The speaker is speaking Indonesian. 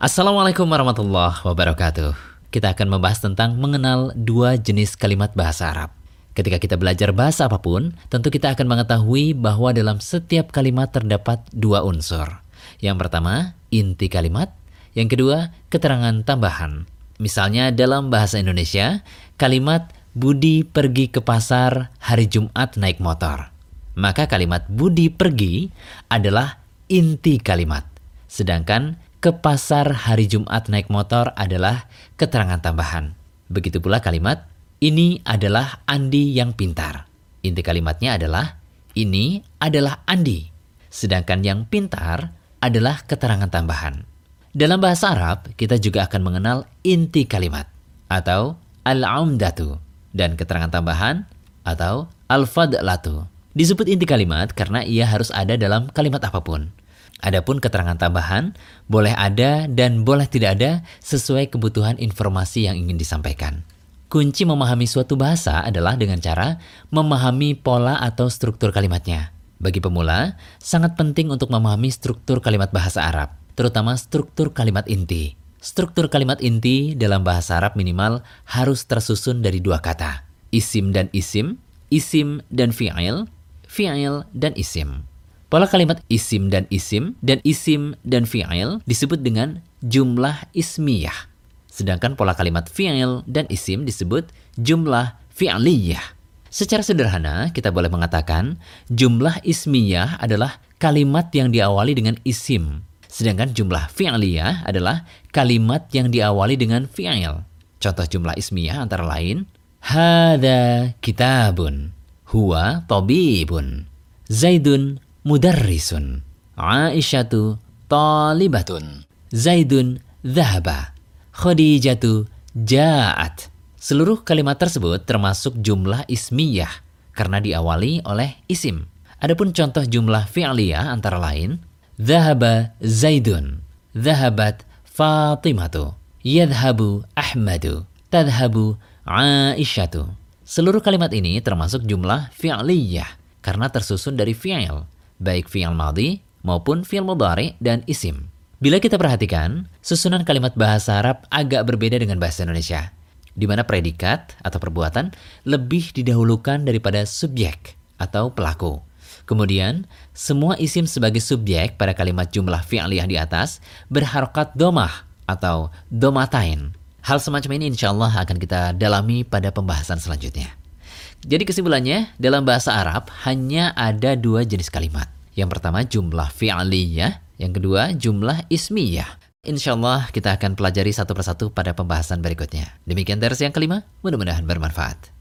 Assalamualaikum warahmatullahi wabarakatuh. Kita akan membahas tentang mengenal dua jenis kalimat bahasa Arab. Ketika kita belajar bahasa apa pun, tentu kita akan mengetahui bahwa dalam setiap kalimat terdapat dua unsur. Yang pertama, inti kalimat. Yang kedua, keterangan tambahan. Misalnya dalam bahasa Indonesia, kalimat Budi pergi ke pasar hari Jumat naik motor. Maka kalimat Budi pergi adalah inti kalimat. Sedangkan ke pasar hari Jumat naik motor adalah keterangan tambahan. Begitu pula kalimat ini adalah Andi yang pintar. Inti kalimatnya adalah ini adalah Andi. Sedangkan yang pintar adalah keterangan tambahan. Dalam bahasa Arab, kita juga akan mengenal inti kalimat atau al-umdatu dan keterangan tambahan atau al-fadlatu. Disebut inti kalimat karena ia harus ada dalam kalimat apa pun. Adapun keterangan tambahan boleh ada dan boleh tidak ada sesuai kebutuhan informasi yang ingin disampaikan. Kunci memahami suatu bahasa adalah dengan cara memahami pola atau struktur kalimatnya. Bagi pemula, sangat penting untuk memahami struktur kalimat bahasa Arab, terutama struktur kalimat inti. Struktur kalimat inti dalam bahasa Arab minimal harus tersusun dari dua kata, isim dan isim, isim dan fi'il, fi'il dan isim. Pola kalimat isim dan isim dan isim dan fi'il disebut dengan jumlah ismiyah. Sedangkan pola kalimat fi'il dan isim disebut jumlah fi'liyah. Secara sederhana, kita boleh mengatakan jumlah ismiyah adalah kalimat yang diawali dengan isim Sedangkan jumlah fi'liyah adalah kalimat yang diawali dengan fi'il. Contoh jumlah ismiyah antara lain, Hada kitabun, huwa tabibun, Zaidun mudarrisun, Aisyatu talibatun, Zaidun dhahaba, Khadijatu ja'at. Seluruh kalimat tersebut termasuk jumlah ismiyah karena diawali oleh isim. Adapun contoh jumlah fi'liyah antara lain, Zahaba Zaidun. Zahabat Fatimatu. Yadhabu Ahmadu. Tadhabu Aisyatu. Seluruh kalimat ini termasuk jumlah fi'liyah karena tersusun dari fi'il, baik fi'il madhi maupun fi'il mudhari dan isim. Bila kita perhatikan, susunan kalimat bahasa Arab agak berbeda dengan bahasa Indonesia, di mana predikat atau perbuatan lebih didahulukan daripada subjek atau pelaku. Kemudian, semua isim sebagai subjek pada kalimat jumlah fi'liyah di atas berharokat domah atau domatain. Hal semacam ini insya Allah akan kita dalami pada pembahasan selanjutnya. Jadi kesimpulannya, dalam bahasa Arab hanya ada dua jenis kalimat. Yang pertama jumlah fi'liyah, yang kedua jumlah ismiyah. Insya Allah kita akan pelajari satu persatu pada pembahasan berikutnya. Demikian terus yang kelima, mudah-mudahan bermanfaat.